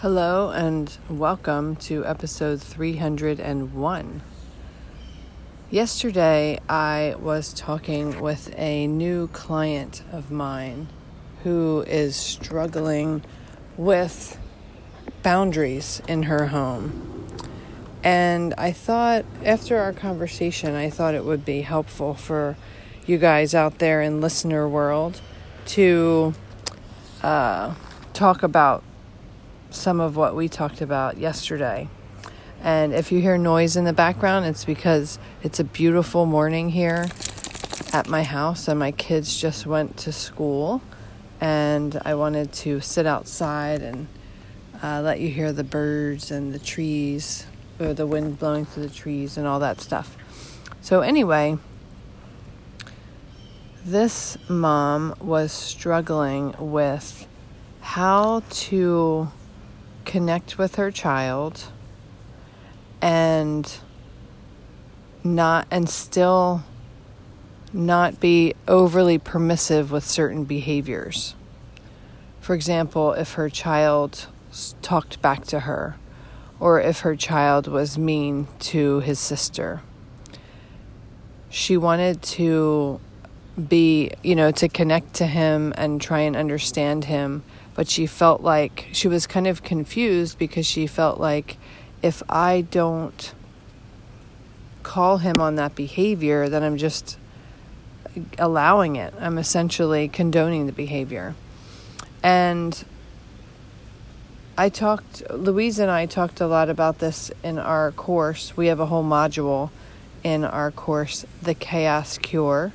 Hello, and welcome to episode 301. Yesterday, I was talking with a new client of mine who is struggling with boundaries in her home. And I thought, after our conversation, I thought it would be helpful for you guys out there in listener world to uh, talk about some of what we talked about yesterday. And if you hear noise in the background, it's because it's a beautiful morning here at my house, and my kids just went to school. And I wanted to sit outside and uh, let you hear the birds and the trees, or the wind blowing through the trees, and all that stuff. So, anyway, this mom was struggling with how to connect with her child and not and still not be overly permissive with certain behaviors. For example, if her child talked back to her or if her child was mean to his sister. She wanted to be, you know, to connect to him and try and understand him but she felt like she was kind of confused because she felt like if I don't call him on that behavior, then I'm just allowing it. I'm essentially condoning the behavior. And I talked, Louise and I talked a lot about this in our course. We have a whole module in our course, The Chaos Cure,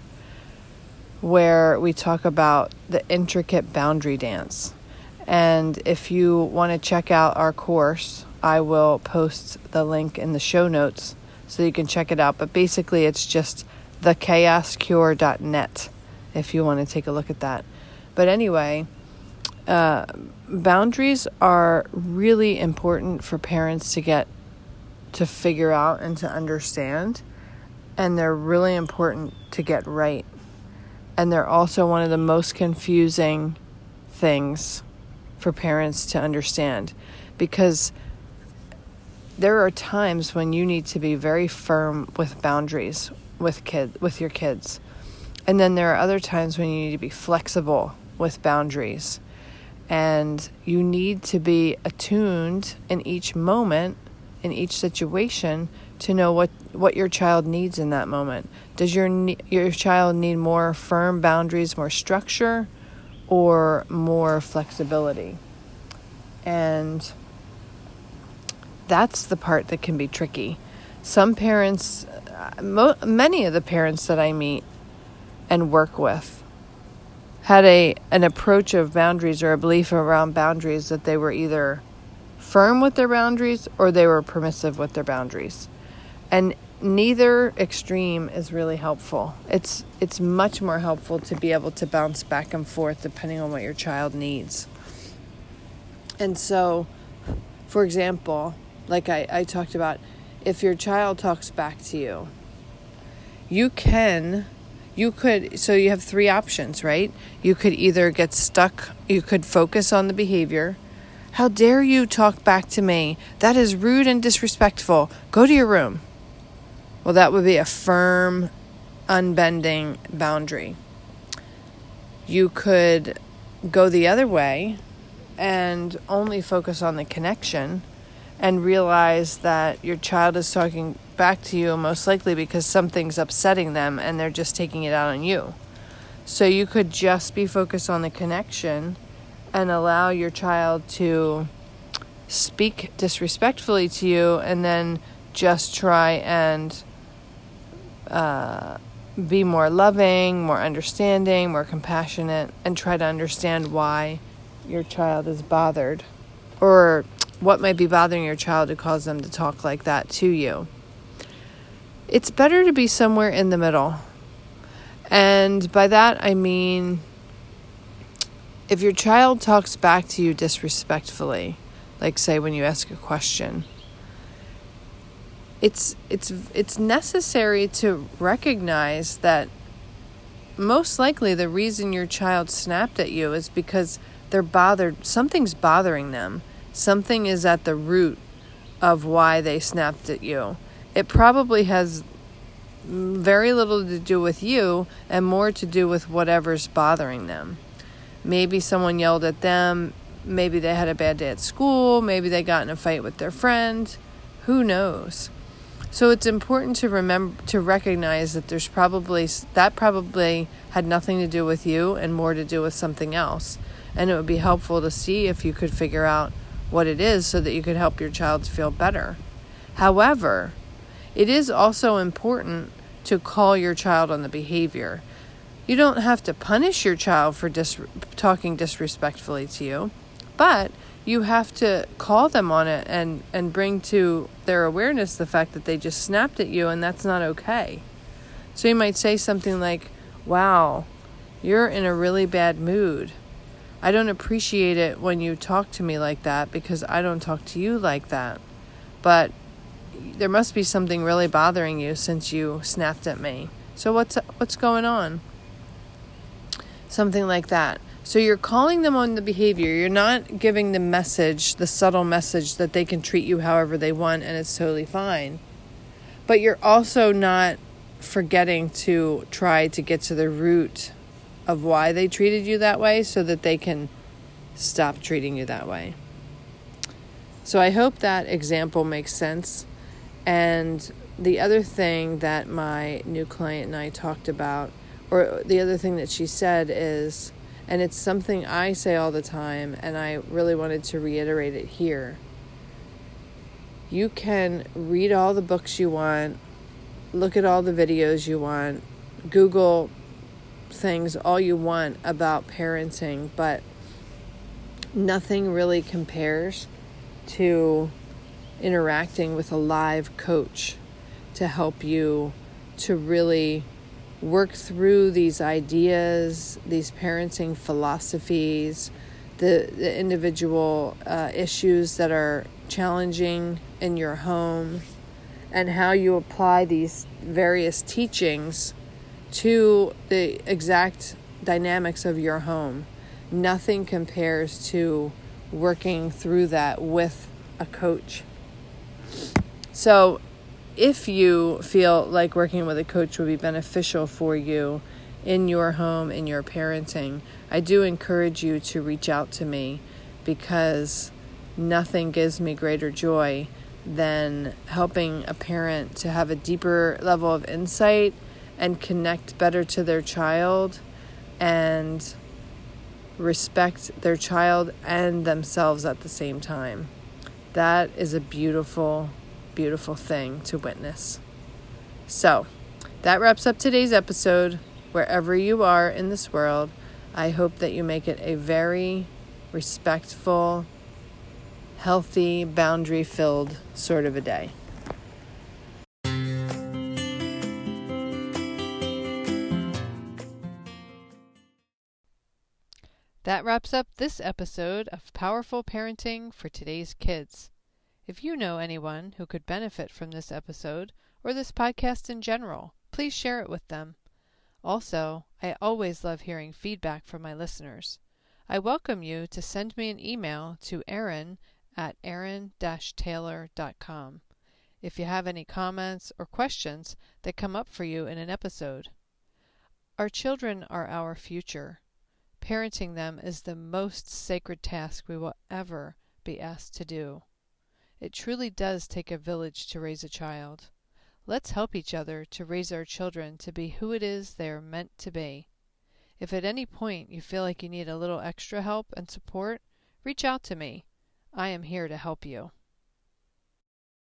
where we talk about the intricate boundary dance. And if you want to check out our course, I will post the link in the show notes so you can check it out. But basically, it's just thechaoscure.net if you want to take a look at that. But anyway, uh, boundaries are really important for parents to get to figure out and to understand. And they're really important to get right. And they're also one of the most confusing things for parents to understand because there are times when you need to be very firm with boundaries with kid with your kids. And then there are other times when you need to be flexible with boundaries. And you need to be attuned in each moment, in each situation, to know what, what your child needs in that moment. Does your, your child need more firm boundaries, more structure? Or more flexibility. And that's the part that can be tricky. Some parents, uh, mo- many of the parents that I meet and work with, had a an approach of boundaries or a belief around boundaries that they were either firm with their boundaries or they were permissive with their boundaries. And neither extreme is really helpful. It's it's much more helpful to be able to bounce back and forth depending on what your child needs. And so, for example, like I, I talked about, if your child talks back to you, you can you could so you have three options, right? You could either get stuck, you could focus on the behavior. How dare you talk back to me? That is rude and disrespectful. Go to your room well, that would be a firm, unbending boundary. You could go the other way and only focus on the connection and realize that your child is talking back to you most likely because something's upsetting them and they're just taking it out on you. So you could just be focused on the connection and allow your child to speak disrespectfully to you and then just try and uh, be more loving, more understanding, more compassionate, and try to understand why your child is bothered or what might be bothering your child to cause them to talk like that to you. It's better to be somewhere in the middle. And by that, I mean if your child talks back to you disrespectfully, like say when you ask a question, it's it's it's necessary to recognize that most likely the reason your child snapped at you is because they're bothered something's bothering them. Something is at the root of why they snapped at you. It probably has very little to do with you and more to do with whatever's bothering them. Maybe someone yelled at them. Maybe they had a bad day at school. Maybe they got in a fight with their friend. Who knows so it's important to remember to recognize that there's probably that probably had nothing to do with you and more to do with something else. And it would be helpful to see if you could figure out what it is so that you could help your child feel better. However, it is also important to call your child on the behavior. You don't have to punish your child for dis- talking disrespectfully to you, but you have to call them on it and, and bring to their awareness the fact that they just snapped at you and that's not okay. So you might say something like, Wow, you're in a really bad mood. I don't appreciate it when you talk to me like that because I don't talk to you like that. But there must be something really bothering you since you snapped at me. So what's what's going on? Something like that. So you're calling them on the behavior. You're not giving the message, the subtle message that they can treat you however they want and it's totally fine. But you're also not forgetting to try to get to the root of why they treated you that way so that they can stop treating you that way. So I hope that example makes sense. And the other thing that my new client and I talked about, or the other thing that she said is, and it's something I say all the time, and I really wanted to reiterate it here. You can read all the books you want, look at all the videos you want, Google things all you want about parenting, but nothing really compares to interacting with a live coach to help you to really work through these ideas, these parenting philosophies, the, the individual uh, issues that are challenging in your home, and how you apply these various teachings to the exact dynamics of your home. Nothing compares to working through that with a coach. So, if you feel like working with a coach would be beneficial for you in your home, in your parenting, I do encourage you to reach out to me because nothing gives me greater joy than helping a parent to have a deeper level of insight and connect better to their child and respect their child and themselves at the same time. That is a beautiful beautiful thing to witness. So, that wraps up today's episode. Wherever you are in this world, I hope that you make it a very respectful, healthy, boundary filled sort of a day. That wraps up this episode of Powerful Parenting for Today's Kids. If you know anyone who could benefit from this episode or this podcast in general, please share it with them. Also, I always love hearing feedback from my listeners. I welcome you to send me an email to Erin at erin-taylor.com if you have any comments or questions that come up for you in an episode. Our children are our future. Parenting them is the most sacred task we will ever be asked to do. It truly does take a village to raise a child. Let's help each other to raise our children to be who it is they are meant to be. If at any point you feel like you need a little extra help and support, reach out to me. I am here to help you.